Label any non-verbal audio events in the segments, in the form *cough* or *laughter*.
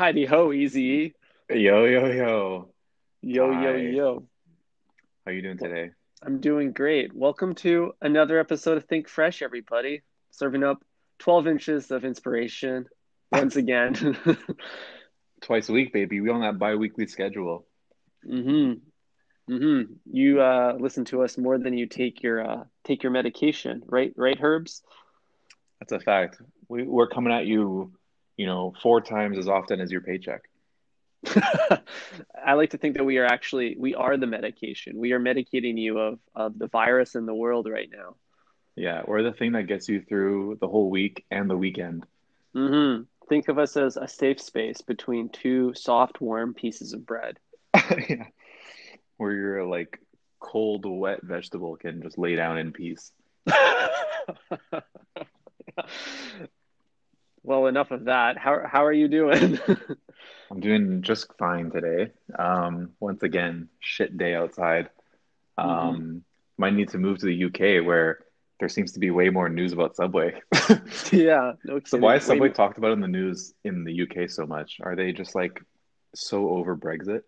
Heidi ho, easy. Yo, yo, yo. Yo, yo, Hi. yo. How are you doing today? I'm doing great. Welcome to another episode of Think Fresh, everybody. Serving up 12 inches of inspiration *laughs* once again. *laughs* Twice a week, baby. We on that bi-weekly schedule. Mm hmm Mm hmm You uh, listen to us more than you take your uh, take your medication, right? Right, Herbs? That's a fact. We, we're coming at you, you know, four times as often as your paycheck. *laughs* I like to think that we are actually we are the medication. We are medicating you of of the virus in the world right now. Yeah, we're the thing that gets you through the whole week and the weekend. Mm-hmm. Think of us as a safe space between two soft, warm pieces of bread. *laughs* Yeah. Where your like cold, wet vegetable can just lay down in peace. *laughs* well, enough of that. How how are you doing? *laughs* I'm doing just fine today. Um, once again, shit day outside. Um, might need to move to the UK where there seems to be way more news about Subway. *laughs* yeah, no So why is Subway Wait, talked about in the news in the UK so much? Are they just like so over Brexit?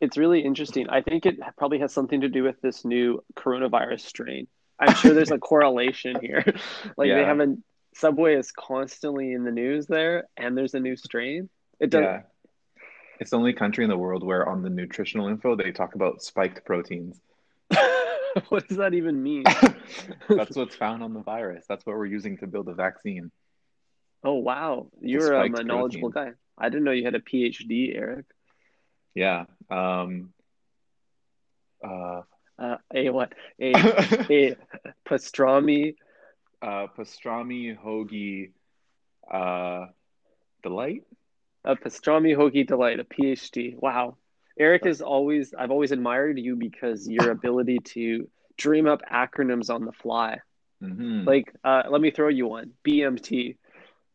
it's really interesting. I think it probably has something to do with this new coronavirus strain. I'm sure there's a *laughs* correlation here. Like they haven't Subway is constantly in the news there, and there's a new strain. It does. Yeah. It's the only country in the world where on the nutritional info they talk about spiked proteins. *laughs* what does that even mean? *laughs* That's what's found on the virus. That's what we're using to build a vaccine. Oh wow, you're um, a knowledgeable guy. I didn't know you had a PhD, Eric. Yeah. Um, uh, Uh, a what? A *laughs* a pastrami. Uh, pastrami hoagie uh, delight. A pastrami hoagie delight. A PhD. Wow. Eric is always. I've always admired you because your *laughs* ability to dream up acronyms on the fly. hmm Like, uh, let me throw you one. BMT.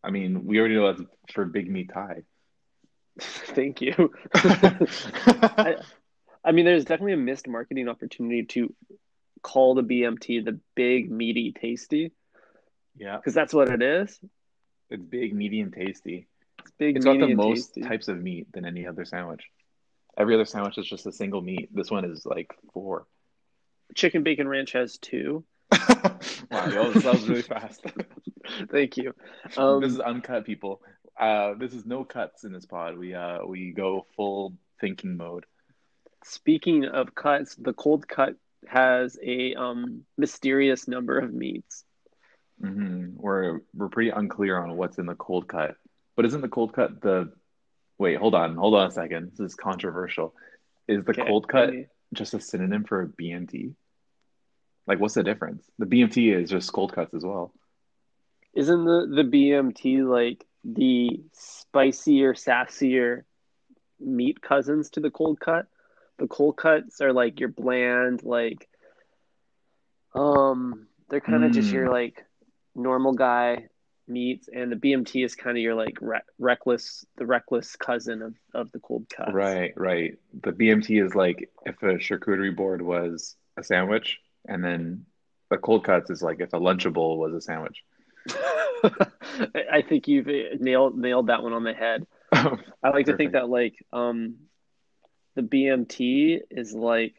I mean, we already know that's for Big Meat Thai. *laughs* Thank you. *laughs* I, I mean, there's definitely a missed marketing opportunity to call the BMT the big, meaty, tasty, yeah, because that's what it is. it's big, meaty, and tasty. It's big, It's got the and most tasty. types of meat than any other sandwich. Every other sandwich is just a single meat. This one is like four. Chicken Bacon Ranch has two. *laughs* wow, yo, that was really fast. *laughs* Thank you. Um, this is uncut, people. Uh, this is no cuts in this pod. We uh, we go full thinking mode. speaking of cuts, the cold cut has a um, mysterious number of meats. Hmm We're we're pretty unclear on what's in the cold cut. But isn't the cold cut the wait, hold on, hold on a second. This is controversial. Is the Okay, cold cut just a synonym for BMT? Like what's the difference? The BMT is just cold cuts as well. Isn't the, the BMT like the spicier, sassier meat cousins to the cold cut? The cold cuts are like your bland, like um, they're kind of just Mm. your like normal guy meets and the BMT is kind of your like re- reckless, the reckless cousin of of the cold cuts. Right, right. The BMT is like if a charcuterie board was a sandwich, and then the cold cuts is like if a Lunchable was a sandwich. *laughs* I think you've nailed nailed that one on the head. *laughs* I like to think that like um the BMT is like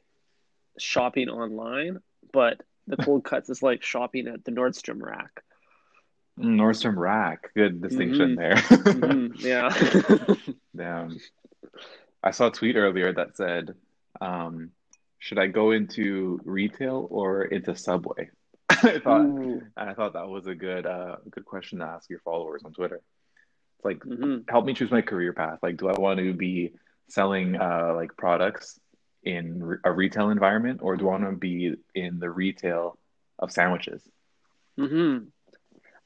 shopping online, but the cold cuts is like shopping at the Nordstrom rack. Nordstrom Rack, good distinction Mhm. there. Mhm, yeah. *laughs* Damn. I saw a tweet earlier that said, um, should I go into retail or into Subway? *laughs* I thought, Ooh. and I thought that was a good, uh, good question to ask your followers on Twitter. It's like, Mhm. help me choose my career path. Like, do I want to be selling, uh, like products in a retail environment, or do I want to be in the retail of sandwiches? Mhm.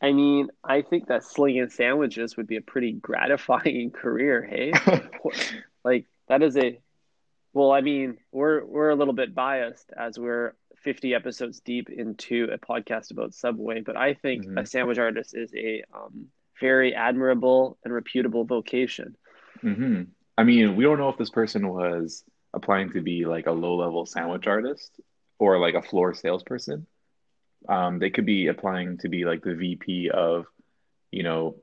I mean, I think that slinging sandwiches would be a pretty gratifying *laughs* career, hey? *laughs* Like that is a well, I mean, we're we're a little bit biased as we're 50 episodes deep into a podcast about Subway, but I think a Mhm. sandwich artist is a um, very admirable and reputable vocation. hmm I mean, we don't know if this person was applying to be like a low-level sandwich artist or like a floor salesperson. Um, they could be applying to be like the VP of, you know,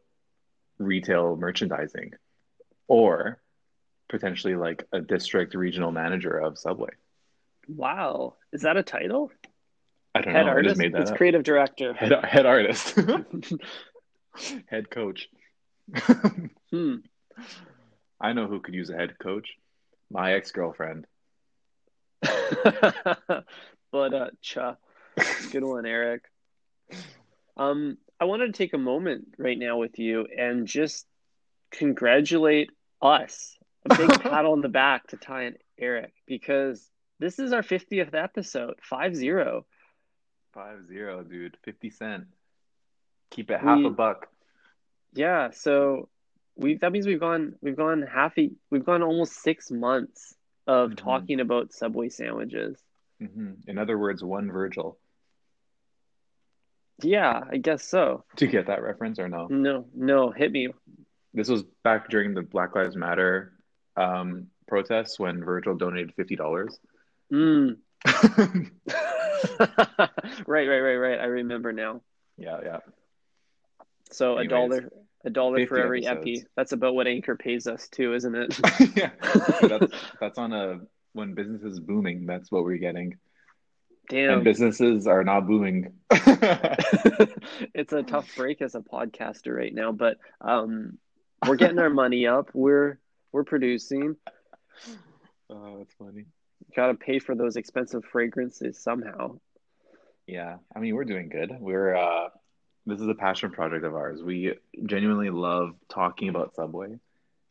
retail merchandising or potentially like a district regional manager of Subway. Wow. Is that a title? I don't Head know. I just artist? made that It's up. creative director. Head, head artist, *laughs* head coach. *laughs* Hmm. I know who could use a head coach. My ex-girlfriend. *laughs* but uh cha. Good one, Eric. Um, I wanted to take a moment right now with you and just congratulate us. A big *laughs* pat on the back to Ty and Eric because this is our 50th episode, 5 0. Five zero, dude. Fifty cent. Keep it half We- a buck. Yeah, so we that means we've gone we've gone half a we've gone almost six months of Mhm. talking about Subway sandwiches. hmm In other words, one Virgil. Yeah, I guess so. Do you get that reference or no? No, no, hit me. This was back during the Black Lives Matter um, protests when Virgil donated fifty dollars. Mm. *laughs* *laughs* Right, right, right, right. I remember now. yeah, yeah. So a dollar, a dollar for every episodes. epi. That's about what Anchor pays us too, isn't it? *laughs* yeah, that's that's on a when business is booming. That's what we're getting, and Damn, businesses are not booming. *laughs* it's a tough break as a podcaster right now, but um, we're getting our money up. We're we're producing. oh, that's funny. Got to pay for those expensive fragrances somehow. Yeah, I mean we're doing good. We're uh, this is a passion project of ours. We genuinely love talking about Subway.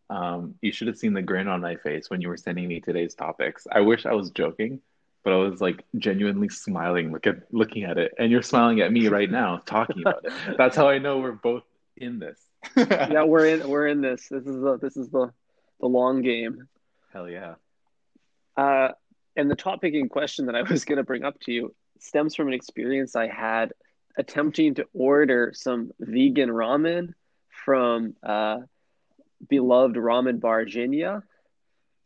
Um, you should have seen the grin on my face when you were sending me today's topics. I wish I was joking, but I was like genuinely smiling, look at looking at it, and you're smiling at me right now talking about it. *laughs* That's how I know we're both in this. *laughs* Yeah, we're in we're in this. This is the this is the the long game. Hell yeah. Uh, and the topic in question that I was going to bring up to you stems from an experience I had attempting to order some vegan ramen from uh, beloved ramen bar Jinya,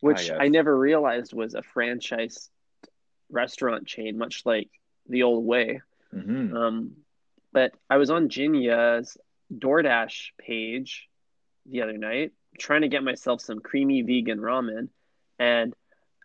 which Ah, yes. I never realized was a franchise restaurant chain, much like the old way. hmm Um, but I was on Jinya's DoorDash page the other night trying to get myself some creamy vegan ramen, and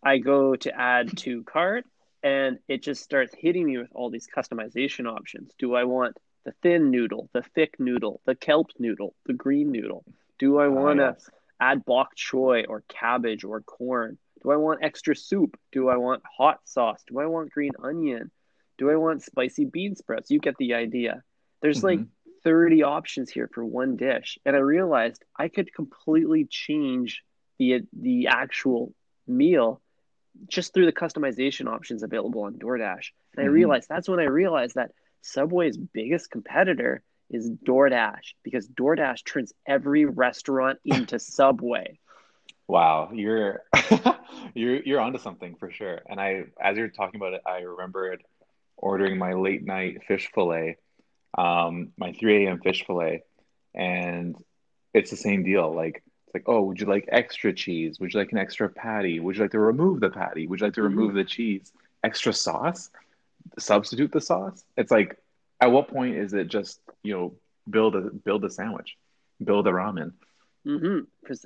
I go to add to cart, and it just starts hitting me with all these customization options. Do I want the thin noodle, the thick noodle, the kelp noodle, the green noodle? Do I want to Ah, yes. add bok choy or cabbage or corn? Do I want extra soup? Do I want hot sauce? Do I want green onion? Do I want spicy bean sprouts? You get the idea. There's like Mhm. 30 options here for one dish. And I realized I could completely change the the actual meal just through the customization options available on DoorDash. And I Mhm. realized that's when I realized that Subway's biggest competitor is DoorDash because DoorDash turns every restaurant *laughs* into Subway. Wow, you're *laughs* you're you're onto something for sure. And I, as you're talking about it, I remembered ordering my late night fish fillet, um, my 3 a.m. fish fillet, and it's the same deal. Like it's like, oh, would you like extra cheese? Would you like an extra patty? Would you like to remove the patty? Would you like to Mhm. remove the cheese? Extra sauce? Substitute the sauce? It's like, at what point is it just, you know, build a build a sandwich, build a ramen? hmm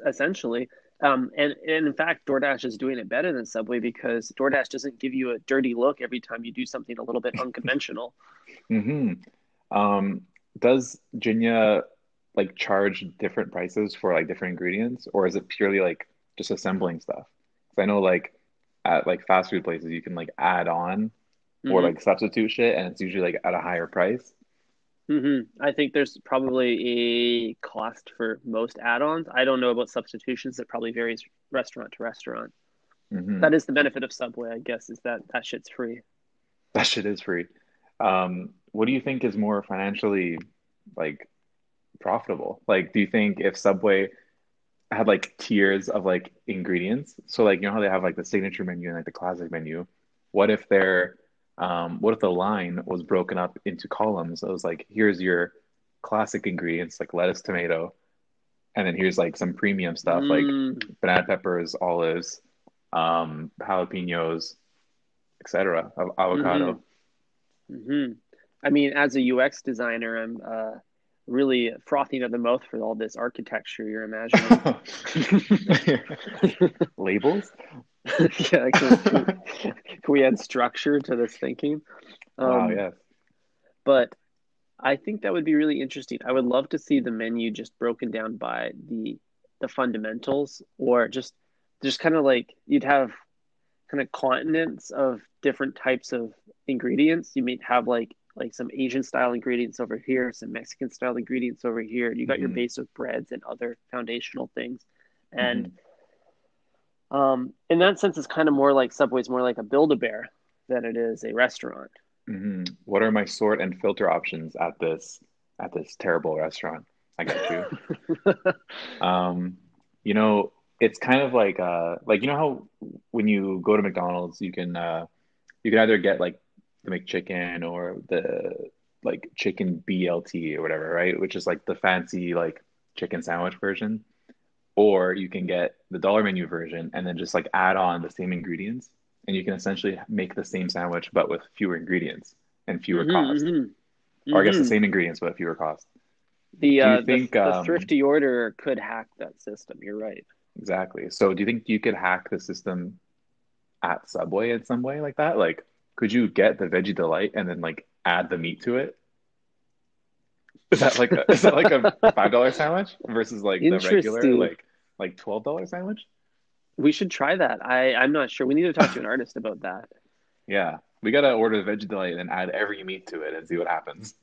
Essentially. Um, and, and in fact, DoorDash is doing it better than Subway because DoorDash doesn't give you a dirty look every time you do something a little bit unconventional. *laughs* hmm Um, does Jinya like charge different prices for like different ingredients, or is it purely like just assembling stuff? Because I know like at like fast food places you can like add on or Mhm. like substitute shit, and it's usually like at a higher price. hmm I think there's probably a cost for most add-ons. I don't know about substitutions. That probably varies restaurant to restaurant. hmm That is the benefit of Subway, I guess, is that that shit's free. That shit is free. Um, what do you think is more financially like profitable? Like, do you think if Subway had like tiers of like ingredients, so like you know how they have like the signature menu and like the classic menu, what if their um, what if the line was broken up into columns? It was like here's your classic ingredients like lettuce, tomato, and then here's like some premium stuff like Mm, banana peppers, olives, um, jalapenos, etc. Avocado. hmm I mean, as a UX designer, I'm uh, really frothing at the mouth for all this architecture you're imagining. *laughs* *laughs* Labels? *laughs* yeah, can, can, can, we add structure to this thinking? Um, wow, yes. But I think that would be really interesting. I would love to see the menu just broken down by the the fundamentals, or just just kind of like you'd have kind of continents of different types of ingredients. You may have like like some Asian style ingredients over here, some Mexican style ingredients over here. You got mm-hmm. your base of breads and other foundational things. And mm-hmm. um, in that sense, it's kind of more like Subway's more like a Build a Bear than it is a restaurant. Mm-hmm. What are my sort and filter options at this at this terrible restaurant? I got you. *laughs* um, you know, it's kind of like uh, like you know how when you go to McDonald's, you can uh, you can either get like the McChicken or the like chicken BLT or whatever, right? Which is like the fancy like chicken sandwich version. Or you can get the dollar menu version and then just like add on the same ingredients and you can essentially make the same sandwich but with fewer ingredients and fewer mm-hmm, cost. Mm-hmm. Or I guess the mm-hmm. same ingredients but fewer costs. The uh, think, the, the um, thrifty order could hack that system. You're right. Exactly. So do you think you could hack the system at Subway in some way like that? Like could you get the veggie delight and then like add the meat to it? Is that like a, is that like a *laughs* five dollar sandwich versus like the regular like like twelve dollar sandwich? We should try that. I I'm not sure. We need to talk to an artist about that. Yeah, we gotta order the veggie delight and add every meat to it and see what happens.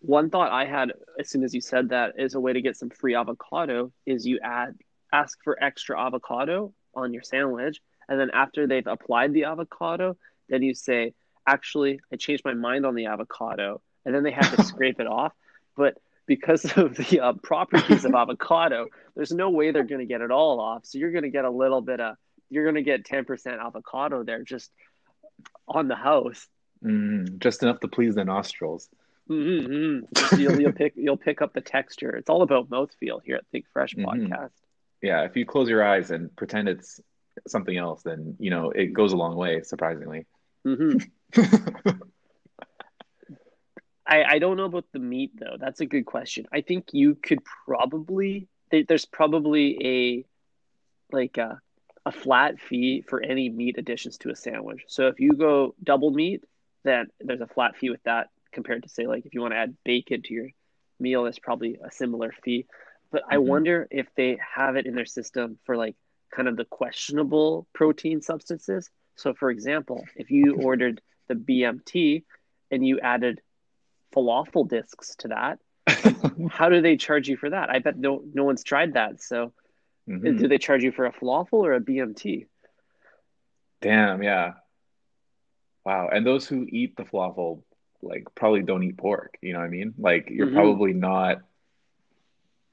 One thought I had as soon as you said that is a way to get some free avocado is you add ask for extra avocado on your sandwich, and then after they've applied the avocado, then you say, actually, I changed my mind on the avocado, and then they have to *laughs* scrape it off. But because *laughs* of the uh, properties of avocado, there's no way they're going to get it all off. So you're going to get a little bit of, you're going to get 10% avocado there just on the house. Mm, just enough to please the nostrils. Mm-hmm. You'll, you'll, pick you'll pick up the texture. It's all about mouthfeel here at Think Fresh mm-hmm. podcast. Yeah, if you close your eyes and pretend it's something else, then you know it goes a long way. Surprisingly. Mm-hmm. *laughs* I, I don't know about the meat though. That's a good question. I think you could probably there's probably a like a, a flat fee for any meat additions to a sandwich. So if you go double meat, then there's a flat fee with that compared to say like if you want to add bacon to your meal, there's probably a similar fee. But mm-hmm. I wonder if they have it in their system for like kind of the questionable protein substances. So, for example, if you ordered the BMT and you added falafel discs to that, *laughs* how do they charge you for that? I bet no no one's tried that. So, mm-hmm. do they charge you for a falafel or a BMT? Damn, yeah. Wow. And those who eat the falafel like probably don't eat pork, you know what I mean? Like you're mm-hmm. probably not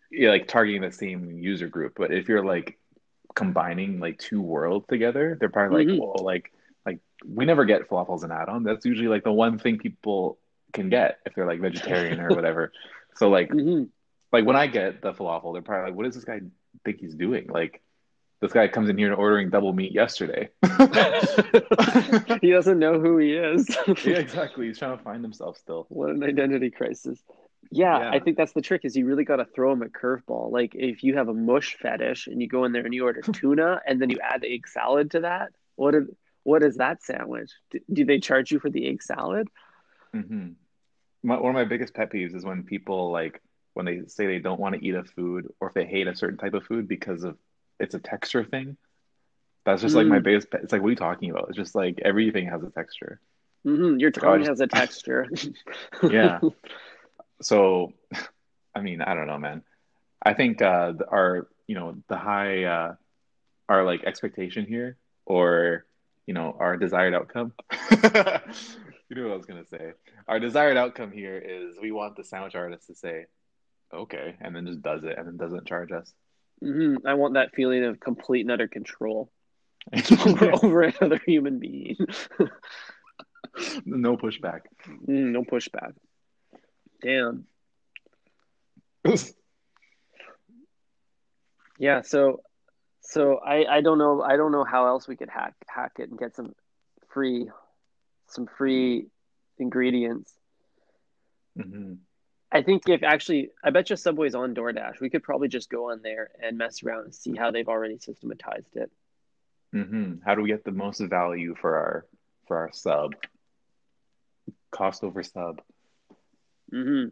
you're like targeting the same user group, but if you're like combining like two worlds together, they're probably like, mm-hmm. well, like like we never get falafels and add-on. That's usually like the one thing people can get if they're like vegetarian or *laughs* whatever. So like mm-hmm. like when I get the falafel, they're probably like, what does this guy think he's doing? Like this guy comes in here and ordering double meat yesterday. *laughs* he doesn't know who he is. *laughs* yeah, exactly. He's trying to find himself still. What an identity crisis. Yeah, yeah, I think that's the trick is you really got to throw them a curveball. Like if you have a mush fetish and you go in there and you order *laughs* tuna and then you add the egg salad to that, what is, what is that sandwich? Do, do they charge you for the egg salad? Mm-hmm. My, one of my biggest pet peeves is when people like when they say they don't want to eat a food or if they hate a certain type of food because of it's a texture thing. That's just mm. like my mm. biggest. Pet. It's like what are you talking about? It's just like everything has a texture. Mm-hmm. Your tongue just... has a texture. *laughs* yeah. *laughs* so *laughs* i mean i don't know man. I think uh our you know the high uh our like expectation here or you know our desired outcome. *laughs* You know what i was gonna say. Our desired outcome here is we want the sandwich artist to say okay and then just does it and then doesn't charge us. Mm-hmm. i want that feeling of complete and utter control over, *laughs* over another human being. No pushback. Mm, no pushback Damn. *laughs* yeah, so so I I don't know I don't know how else we could hack hack it and get some free some free ingredients. Mm-hmm. I think if actually, I bet you Subway's on DoorDash. We could probably just go on there and mess around and see how they've already systematized it. Mm-hmm. How do we get the most value for our for our sub? Cost over sub. Hmm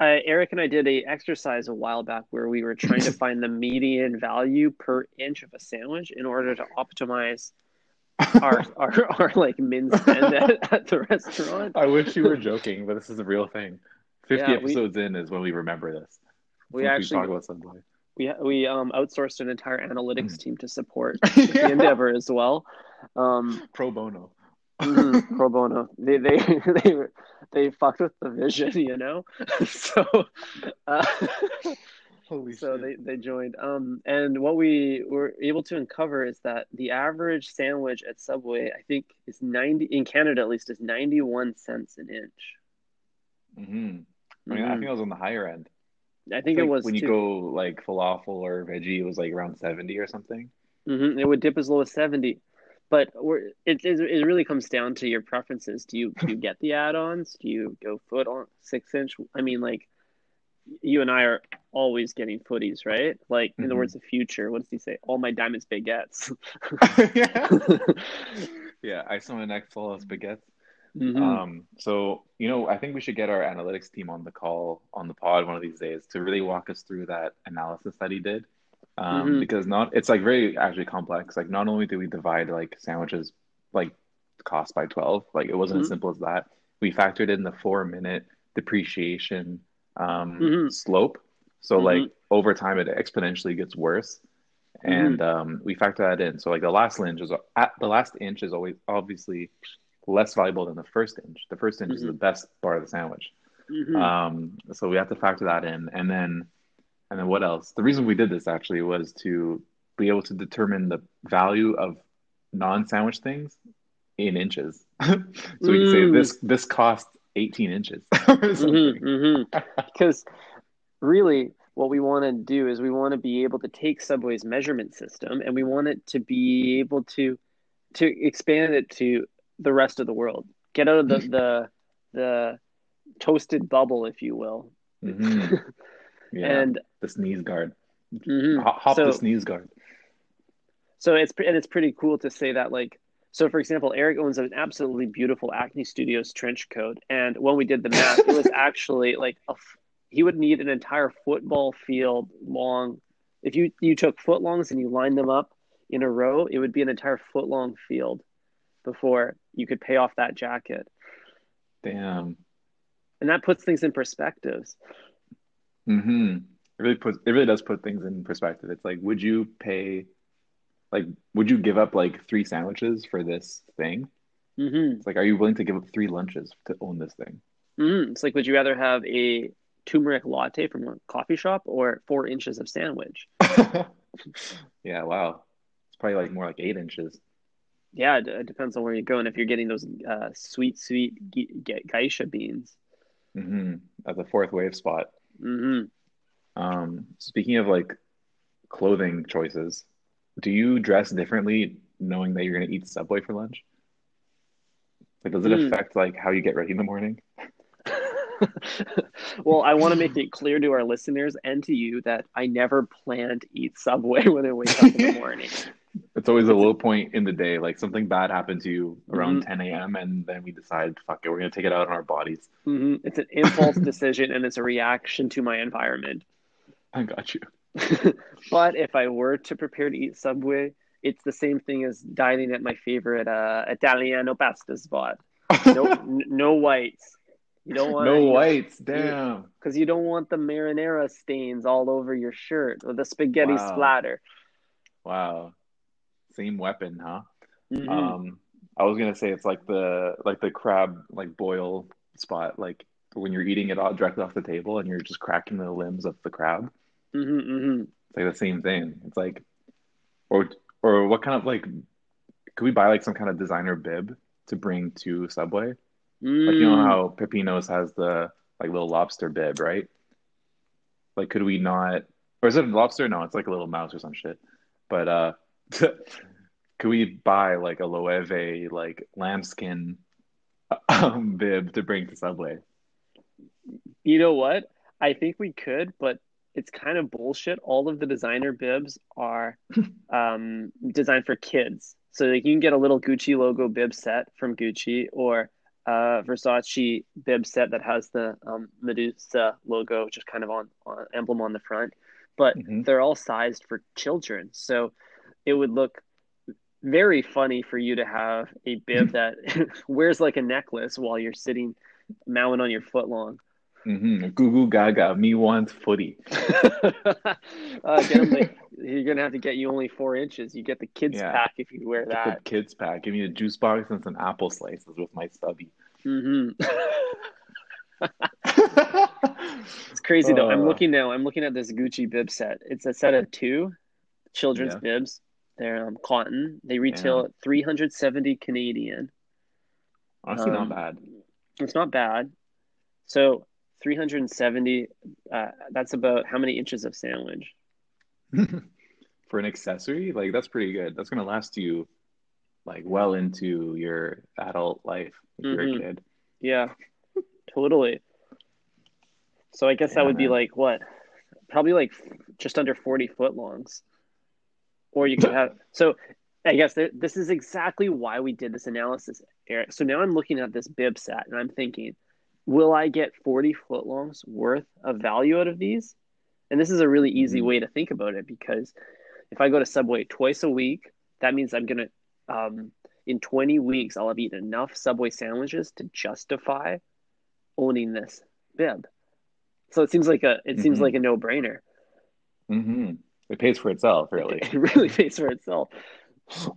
Uh, Eric and I did a exercise a while back where we were trying to *laughs* find the median value per inch of a sandwich in order to optimize *laughs* our our, our like min spend at, at the restaurant. I wish you were *laughs* joking, but this is a real thing. 50 Yeah, we episodes in is when we remember this. we Once we actually talk about Subway. we we um outsourced an entire analytics Mm. team to support the endeavor as well. Um, Pro bono. Mhm, *laughs* pro bono. They they *laughs* they they fucked with the vision, you know. *laughs* so uh, Holy so shit. they they joined. Um, and what we were able to uncover is that the average sandwich at Subway, I think, is ninety in Canada at least, is ninety one cents an inch. hmm I mean, I Mhm. think I was on the higher end. I think it was when you too. go like falafel or veggie, it was like around 70 or something. hmm It would dip as low as 70. But we're, it, it, it really comes down to your preferences. Do you do you get the add-ons? Do you go foot on six inch? I mean, like you and I are always getting footies, right? Like in the hmm words of Future, what does he say? All my diamonds baguettes. *laughs* Yeah. *laughs* Yeah, I saw my neck full of spaghetti. hmm Um, so, you know, I think we should get our analytics team on the call on the pod one of these days to really walk us through that analysis that he did. Um, hmm because not it's like very actually complex. Like not only did we divide like sandwiches like cost by 12, like it wasn't as hmm simple as that. We factored in the four minute depreciation um hmm slope. So hmm like over time it exponentially gets worse. And um we factor that in. So like the last inch is at the last inch is always obviously less valuable than the first inch. The first inch is hmm the best part of the sandwich. Um, so we have to factor that in. And then, and then what else? The reason we did this actually was to be able to determine the value of non-sandwich things in inches. *laughs* So we can say Mm. this this cost 18 inches *laughs* or hmm something. hmm Because really, what we want to do is we want to be able to take Subway's measurement system and we want it to be able to to expand it to the rest of the world. Get out of the the the toasted bubble, if you will. hmm *laughs* Yeah, And the sneeze guard. mhm. Hop, hop the sneeze guard. so it's and it's pretty cool to say that like so for example eric owns an absolutely beautiful acne studios trench coat and when we did the math it was *laughs* actually like a he would need an entire football field long if you you took footlongs and you lined them up in a row it would be an entire foot long field before you could pay off that jacket Damn. and that puts things in perspectives hmm It really puts it really does put things in perspective. It's like, would you pay like would you give up like three sandwiches for this thing? hmm It's like, are you willing to give up three lunches to own this thing? hmm it's like would you rather have a turmeric latte from a coffee shop or four inches of sandwich *laughs* *laughs* Yeah, wow. It's probably like more like eight inches. Yeah, it, it depends on where you go, and if you're getting those uh, sweet, sweet ge- ge- geisha beans. hmm As a fourth wave spot. hmm Um, speaking of like clothing choices, do you dress differently knowing that you're gonna eat Subway for lunch? Like, does it Mm. affect like how you get ready in the morning? *laughs* *laughs* well, I want to make it clear to our listeners and to you that I never plan to eat Subway *laughs* when I wake up in the morning. It's always a low point in the day. Like something bad happened to you around mhm, 10 a.m. and then we decide, fuck it, we're gonna take it out on our bodies. mhm. It's an impulse decision, and it's a reaction to my environment. I got you. *laughs* but if I were to prepare to eat Subway, it's the same thing as dining at my favorite uh, Italiano pasta spot. No, *laughs* n- no whites. You don't want No to, you know, whites, damn. because you don't want the marinara stains all over your shirt or the spaghetti Wow. splatter. Wow. Same weapon, huh? hmm Um, I was gonna say it's like the like the crab like boil spot, like when you're eating it all directly off the table and you're just cracking the limbs of the crab. Hmm hmm It's like the same thing. It's like, or or what kind of like, could we buy like some kind of designer bib to bring to Subway? Like you know Mm. how Pepinos has the like little lobster bib, right? Like could we not, or is it a lobster? No, it's like a little mouse or some shit. But uh, *laughs* could we buy like a Loewe like lambskin *laughs* um, bib to bring to Subway? You know what? I think we could, but it's kind of bullshit. All of the designer bibs are *laughs* um, designed for kids. So like you can get a little Gucci logo bib set from Gucci or uh, Versace bib set that has the um, Medusa logo, just kind of on, on emblem on the front. But Mhm. they're all sized for children, so it would look very funny for you to have a bib *laughs* that *laughs* wears like a necklace while you're sitting mowing on your foot long. Hmm Goo goo gaga, me wants footy. *laughs* uh, get like, you're gonna have to get you only four inches. You get the kids Yeah. pack if you wear Get that. the kids pack. Give me a juice box and some apple slices with my stubby. hmm *laughs* It's crazy though. I'm Uh. looking now. I'm looking at this Gucci bib set. It's a set of two children's Yeah. bibs. They're um, cotton. They retail at 370 Canadian. Honestly, Um, not bad. It's not bad. So 370. Uh, that's about how many inches of sandwich? *laughs* For an accessory, like that's pretty good. That's gonna last you like well into your adult life if you're a Mhm. kid. Yeah, totally. So I guess that Yeah, would be like what? Probably like just under 40 foot longs. Or you could have. *laughs* So I guess th- this is exactly why we did this analysis, Eric. So now I'm looking at this bib set and I'm thinking, will I get 40 foot longs worth of value out of these? And this is a really easy Mhm. way to think about it because if I go to Subway twice a week, that means I'm going to, um, in 20 weeks, I'll have eaten enough Subway sandwiches to justify owning this bib. So it seems like a it seems Mhm. like a no brainer. hmm It pays for itself, really. *laughs* It really pays for itself. *laughs* *laughs*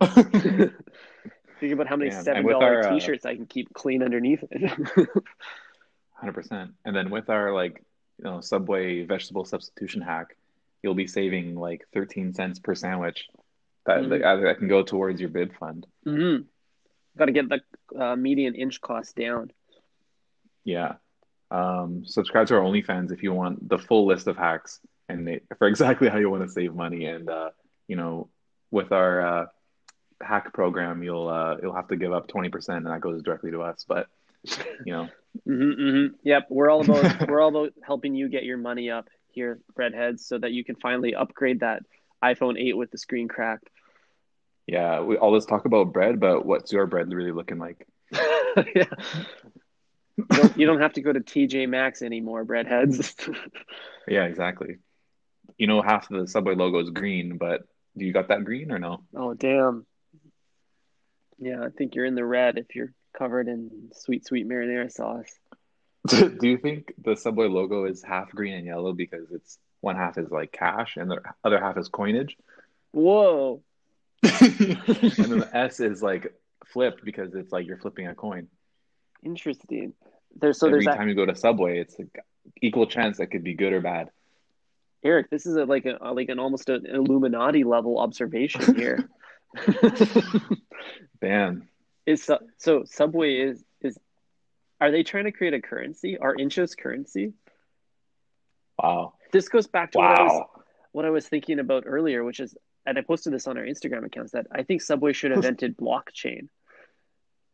Think about how many Man, seven dollar dollar our, uh, t-shirts I can keep clean underneath it. Hundred percent. And then with our like you know Subway vegetable substitution hack, you'll be saving like thirteen cents per sandwich. That Mhm. that, that can go towards your bid fund. hmm Got to get the uh, median inch cost down. Yeah. Um, subscribe to our OnlyFans if you want the full list of hacks and they, for exactly how you want to save money. And uh, you know, with our uh, hack program, you'll uh, you'll have to give up twenty percent, and that goes directly to us. But you know, hmm hmm Yep, we're all about *laughs* we're all about helping you get your money up here, breadheads, so that you can finally upgrade that iPhone 8 with the screen cracked. yeah, we always talk about bread, but what's your bread really looking like? *laughs* yeah. You don't, you don't have to go to TJ Maxx anymore, breadheads. *laughs* Yeah, exactly. You know, half of the Subway logo is green, but do you got that green or no? oh, damn. Yeah, I think you're in the red if you're covered in sweet, sweet marinara sauce. *laughs* Do you think the Subway logo is half green and yellow because it's one half is like cash and the other half is coinage? Whoa. *laughs* and then the S is like flipped because it's like you're flipping a coin. Interesting. There's so Every there's that time you go to Subway, it's like equal chance that could be good or bad. Eric, this is a, like a like an almost an Illuminati level observation here. *laughs* Damn. Is so, so Subway is is are they trying to create a currency? Are inches currency? Wow. This goes back to what I was what I was thinking about earlier, which is and I posted this on our Instagram accounts that I think Subway should have *laughs* invented blockchain.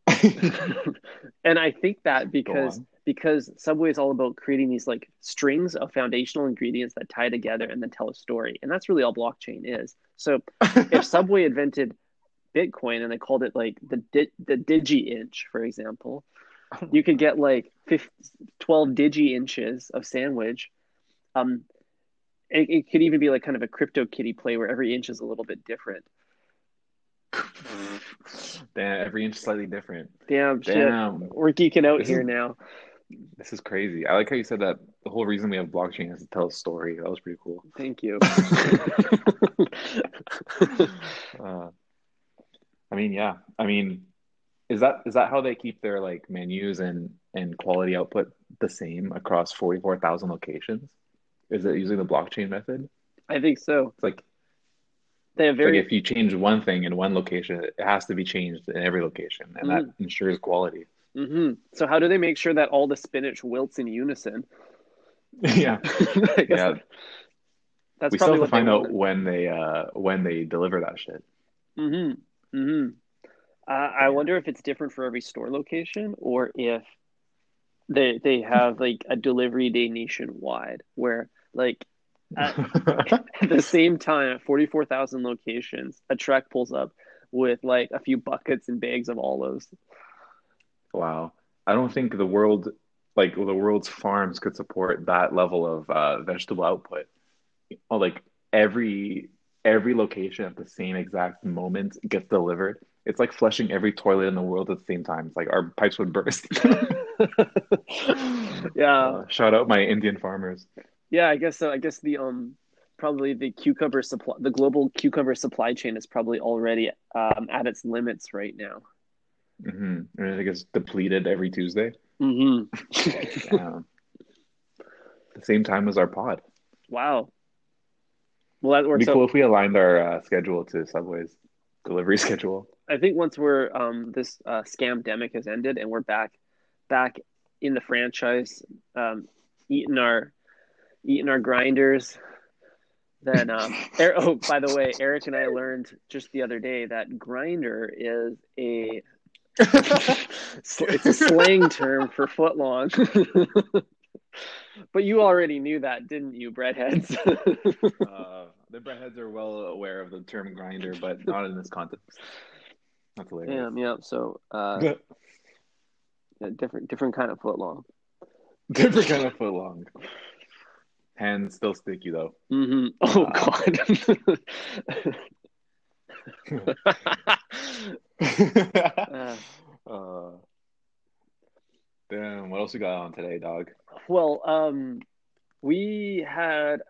*laughs* and I think that because because Subway is all about creating these like strings of foundational ingredients that tie together and then tell a story. And that's really all blockchain is. So if *laughs* Subway invented Bitcoin and they called it like the di- the digi inch, for example, you could get like 15, 12 digi inches of sandwich. Um, it, it could even be like kind of a crypto kitty play where every inch is a little bit different. *laughs* Damn, every inch slightly different. Damn shit. We're geeking out This here is- now. This is crazy. I like how you said that the whole reason we have blockchain is to tell a story. That was pretty cool. Thank you. *laughs* *laughs* Uh, I mean, yeah. I mean, is that is that how they keep their like menus and and quality output the same across 44,000 locations? Is it using the blockchain method? I think so. It's like, They have it's like very if you change one thing in one location, it has to be changed in every location, and that ensures quality. hmm So how do they make sure that all the spinach wilts in unison? *laughs* yeah, *laughs* yeah. that's we still have to find out when they uh when they deliver that shit. Mm-hmm. Mm-hmm. Uh, I wonder if it's different for every store location or if they they have *laughs* like a delivery day nationwide where like at, at *laughs* *laughs* the same time at 44,000 locations a truck pulls up with like a few buckets and bags of olives. Wow. I don't think the world like the world's farms could support that level of uh, vegetable output. Oh, like every every location at the same exact moment gets delivered. It's like flushing every toilet in the world at the same time. It's like our pipes would burst. *laughs* yeah. Uh, shout out my Indian farmers. Yeah, I guess so. I guess the um probably the cucumber supply the global cucumber supply chain is probably already um, at its limits right now. Mm-hmm. And it gets depleted every Tuesday. Mm-hmm. *laughs* yeah. The same time as our pod. Wow. Well, that It'd be cool out. if we aligned our uh, schedule to Subway's delivery *laughs* schedule. I think once we're um, this uh, scamdemic has ended and we're back back in the franchise, um, eating our eating our grinders. Then, um, *laughs* Er- oh, by the way, Eric and I learned just the other day that grinder is a *laughs* it's a slang term for foot long. But you already knew that, didn't you, breadheads? *laughs* Uh, the breadheads are well aware of the term grinder, but not in this context. That's hilarious. Damn, yeah. So, uh, yeah, different different kind of foot long. Different kind of foot long. Hands still sticky though. hmm Oh *laughs* *laughs* Uh, God. Uh, uh, damn, what else we got on today, dog? well, um, we had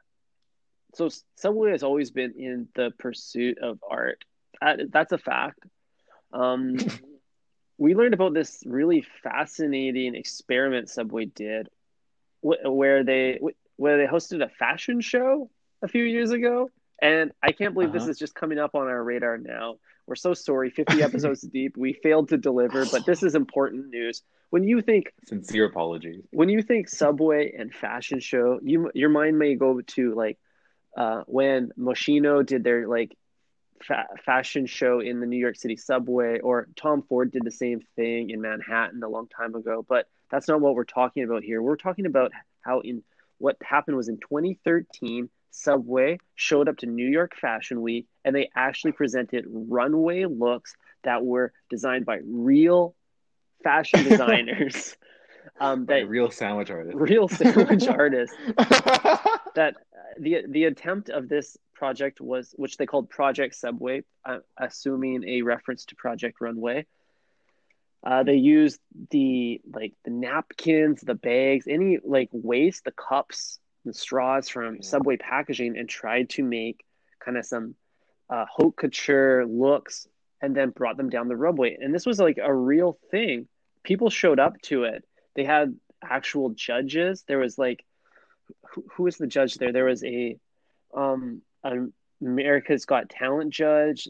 so Subway has always been in the pursuit of art. That, that's a fact. Um, *laughs* we learned about this really fascinating experiment Subway did, wh- where they where they hosted a fashion show a few years ago, and I can't believe this Uh-huh. is just coming up on our radar now. We're so sorry, 50 *laughs* episodes deep, we failed to deliver, but this is important news. When you think Sincere apologies. when you think subway and fashion show you your mind may go to like uh, when moschino did their like fa- fashion show in the new york city subway or tom ford did the same thing in manhattan a long time ago but that's not what we're talking about here we're talking about how in what happened was in 2013 subway showed up to new york fashion week and they actually presented runway looks that were designed by real fashion *laughs* designers um, that real sandwich artist. real sandwich *laughs* artists *laughs* that uh, the the attempt of this project was which they called project subway uh, assuming a reference to project runway uh, they used the like the napkins the bags any like waste the cups the straws from subway packaging and tried to make kind of some uh, haute couture looks and then brought them down the runway and this was like a real thing. People showed up to it. They had actual judges. There was like who, who was the judge there? There was a um an america's got talent judge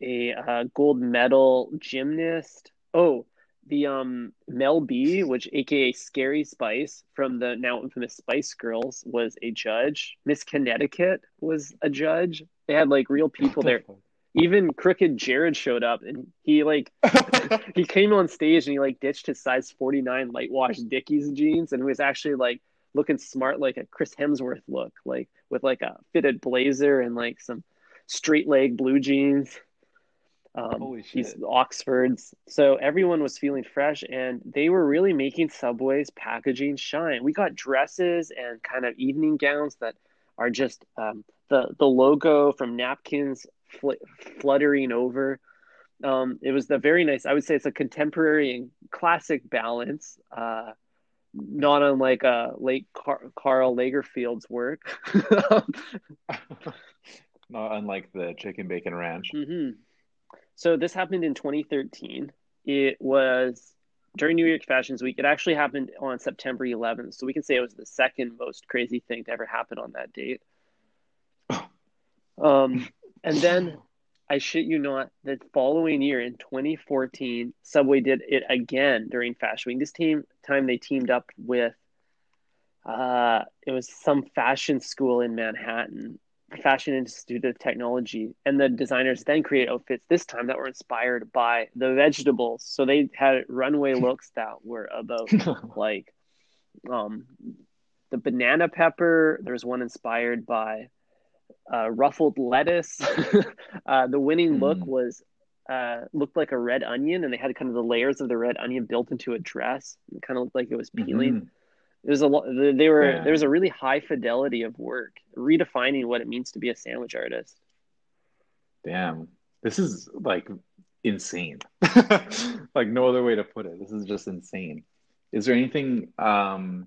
a uh, gold medal gymnast. Oh the um mel b which aka scary spice from the now infamous spice girls was a judge. Miss connecticut was a judge. They had like real people there. *laughs* Even crooked jared showed up and he like *laughs* he came on stage and he like ditched his size 49 light wash dickies jeans and he was actually like looking smart like a chris hemsworth look like with like a fitted blazer and like some straight leg blue jeans um, these oxfords so everyone was feeling fresh and they were really making subway's packaging shine we got dresses and kind of evening gowns that are just um, the the logo from napkins fl- fluttering over um, it was the very nice. I would say it's a contemporary and classic balance, uh, not unlike uh, late Car- Karl Lagerfeld's work. *laughs* *laughs* Not unlike the chicken bacon ranch. hmm So this happened in 2013. It was during New York Fashions Week. It actually happened on September 11th, so we can say it was the second most crazy thing to ever happen on that date. *sighs* Um, and then I shit you not, the following year in 2014, Subway did it again during Fashion Week. This team time they teamed up with uh it was some fashion school in Manhattan, Fashion Institute of Technology, and the designers then create outfits this time that were inspired by the vegetables. So they had runway *laughs* looks that were about *laughs* like um, the banana pepper. There's one inspired by uh, ruffled lettuce. *laughs* uh, the winning look Mm. was uh, looked like a red onion, and they had kind of the layers of the red onion built into a dress. It kind of looked like it was peeling. Mhm. Was a lot. They were Yeah. there was a really high fidelity of work, redefining what it means to be a sandwich artist. Damn, this is like insane. *laughs* Like no other way to put it. This is just insane. Is there anything um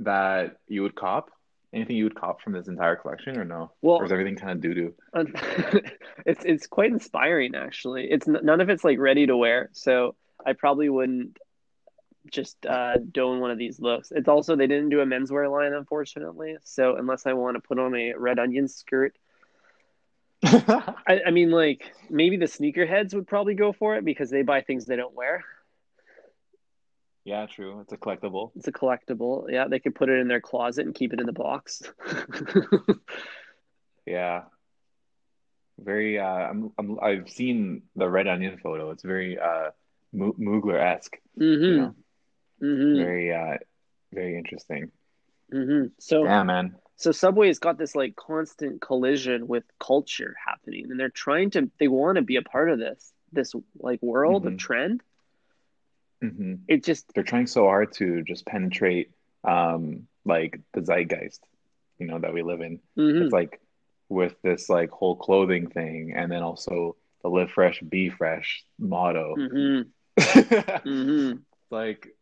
that you would cop? Anything you would cop from this entire collection or no? Well, Or is everything kind of doo-doo? *laughs* it's it's quite inspiring actually. It's none of it's like ready to wear, so I probably wouldn't just uh don one of these looks. It's also they didn't do a menswear line unfortunately, so unless I want to put on a red onion skirt, *laughs* I, I mean like maybe the sneakerheads would probably go for it because they buy things they don't wear. Yeah, true. It's a collectible. It's a collectible. Yeah, they could put it in their closet and keep it in the box. *laughs* Yeah. Very uh I'm, I'm I've seen the red onion photo. It's very uh Mo Mugler-esque, you hmm know. Hmm Very uh very interesting. hmm So Yeah, man. So Subway's got this like constant collision with culture happening, and they're trying to they want to be a part of this this like world of Mhm. trend. hmm It just They're trying so hard to just penetrate um like the zeitgeist, you know, that we live in. mhm, It's like with this like whole clothing thing and then also the live fresh, be fresh motto. mhm, *laughs* It's mhm. like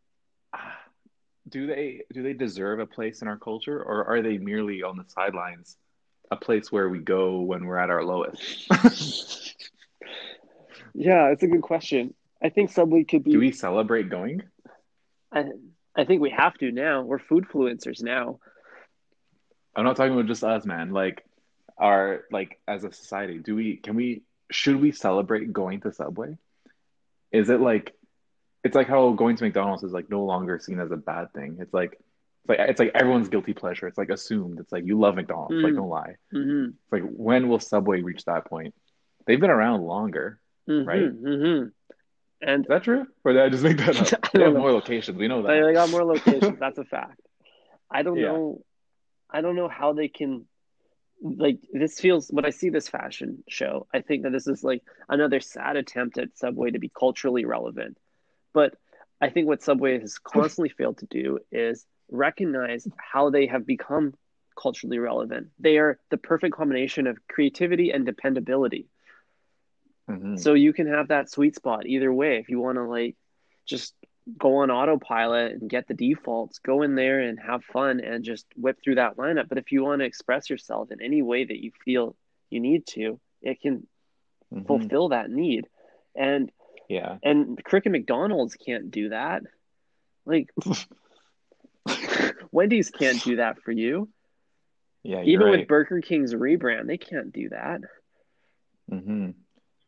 do they do they deserve a place in our culture or are they merely on the sidelines, a place where we go when we're at our lowest? *laughs* Yeah, it's a good question. I think Subway could be. Do we celebrate going? I, I think we have to now. We're food influencers now. I'm not talking about just us, man. Like our like as a society, do we can we should we celebrate going to Subway? Is it like it's like how going to McDonald's is like no longer seen as a bad thing. It's like it's like it's like everyone's guilty pleasure. It's like assumed. It's like you love McDonald's. Like Mm. don't lie. hmm It's like when will Subway reach that point? They've been around longer. hmm Right? hmm And Is that true? Or did I just make that *laughs* up? They have know. more locations. We know that. they got more *laughs* locations. That's a fact. I don't Yeah. know. I don't know how they can like this feels when I see this fashion show, I think that this is like another sad attempt at Subway to be culturally relevant. But I think what Subway has constantly failed to do is recognize how they have become culturally relevant. They are the perfect combination of creativity and dependability. Mhm. So you can have that sweet spot either way. If you want to like just go on autopilot and get the defaults, go in there and have fun and just whip through that lineup. But if you want to express yourself in any way that you feel you need to, it can Mhm. fulfill that need. And Yeah. and Cricket McDonald's can't do that. Like *laughs* Wendy's can't do that for you. Yeah, Even right. with Burger King's rebrand, they can't do that. hmm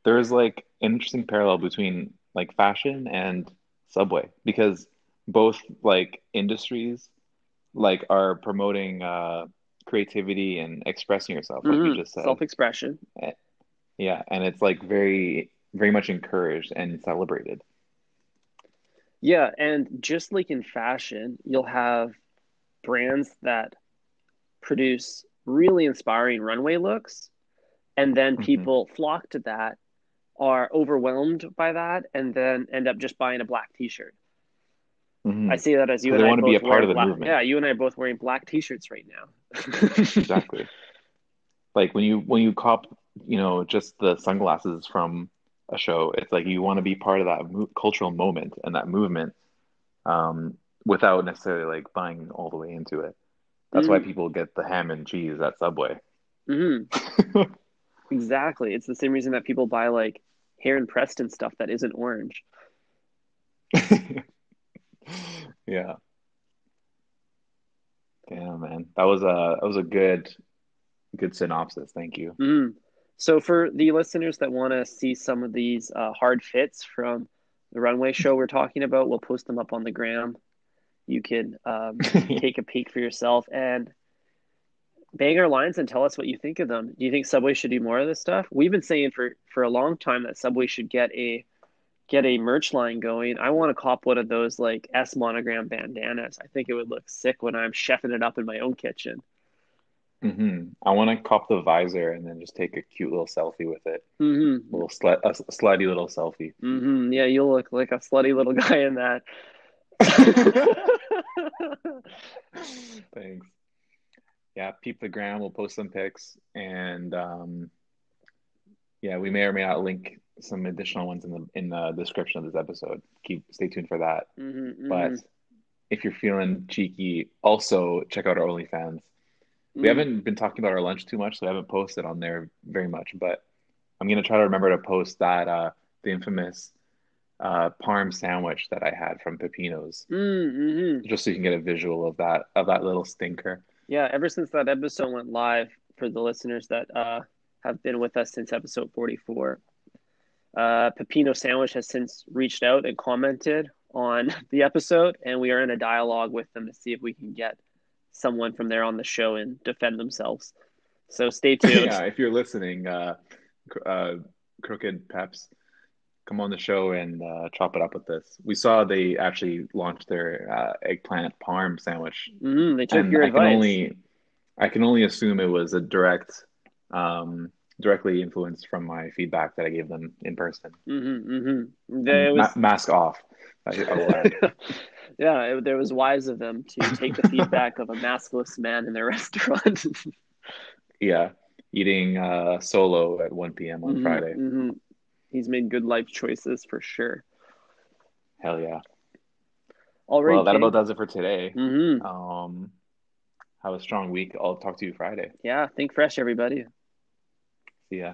There's like an interesting parallel between like fashion and Subway because both like industries like are promoting uh creativity and expressing yourself, like you Mhm. just said. Self-expression. Yeah, and it's like very very much encouraged and celebrated. Yeah, and just like in fashion, you'll have brands that produce really inspiring runway looks, and then Mhm. people flock to that, are overwhelmed by that, and then end up just buying a black t-shirt. Mhm. I see that as you and I wanna be a part of the black. movement. Yeah, you and I are both wearing black t-shirts right now. *laughs* Exactly. Like when you when you cop, you know, just the sunglasses from a show, it's like you want to be part of that mo cultural moment and that movement, um, without necessarily like buying all the way into it. That's why Mm. people get the ham and cheese at Subway. hmm *laughs* Exactly. It's the same reason that people buy like Heron Preston stuff that isn't orange. *laughs* Yeah. Damn, man. That was a that was a good good synopsis. Thank you. Mm. So for the listeners that want to see some of these uh, hard fits from the runway show we're talking about, we'll post them up on the gram. You can um, *laughs* take a peek for yourself and bang our lines and tell us what you think of them. Do you think Subway should do more of this stuff? We've been saying for for a long time that Subway should get a get a merch line going. I want to cop one of those like S monogram bandanas. I think it would look sick when I'm chefing it up in my own kitchen. Hmm I want to cop the visor and then just take a cute little selfie with it. Mm-hmm. A little slut, a slutty little selfie. Mm-hmm. Yeah, you'll look like a slutty little *laughs* guy in that. *laughs* Thanks. Yeah, peep the gram. We'll post some pics, and um, yeah, we may or may not link some additional ones in the in the description of this episode. Keep stay tuned for that. Mm-hmm, But mm-hmm. if you're feeling cheeky, also check out our OnlyFans. We Mm. haven't been talking about our lunch too much, so I haven't posted on there very much. But I'm gonna try to remember to post that uh, the infamous uh, parm sandwich that I had from Pepino's, Mm-hmm. just so you can get a visual of that of that little stinker. Yeah, ever since that episode went live, for the listeners that uh, have been with us since episode 44, uh, Pepino Sandwich has since reached out and commented on *laughs* the episode, and we are in a dialogue with them to see if we can get someone from there on the show and defend themselves. So stay tuned. *laughs* yeah, if you're listening, uh, uh, Crooked Peps, come on the show and uh, chop it up with this. We saw they actually launched their uh, eggplant parm sandwich, Mhm, they took and your I advice. can only I can only assume it was a direct, um, directly influenced from my feedback that I gave them in person. Mm-hmm, mm-hmm. There Ma- mask off. I, I *laughs* will add. yeah, it, there was wise of them to take the feedback of a maskless man in their *laughs* restaurant. yeah, eating uh, solo at 1 p.m. on Mhm, Friday. mhm. He's made good life choices for sure. Hell yeah. All right, Well, that about does it for today. Mhm. Um, have a strong week. I'll talk to you Friday. Yeah, think fresh, everybody. See ya.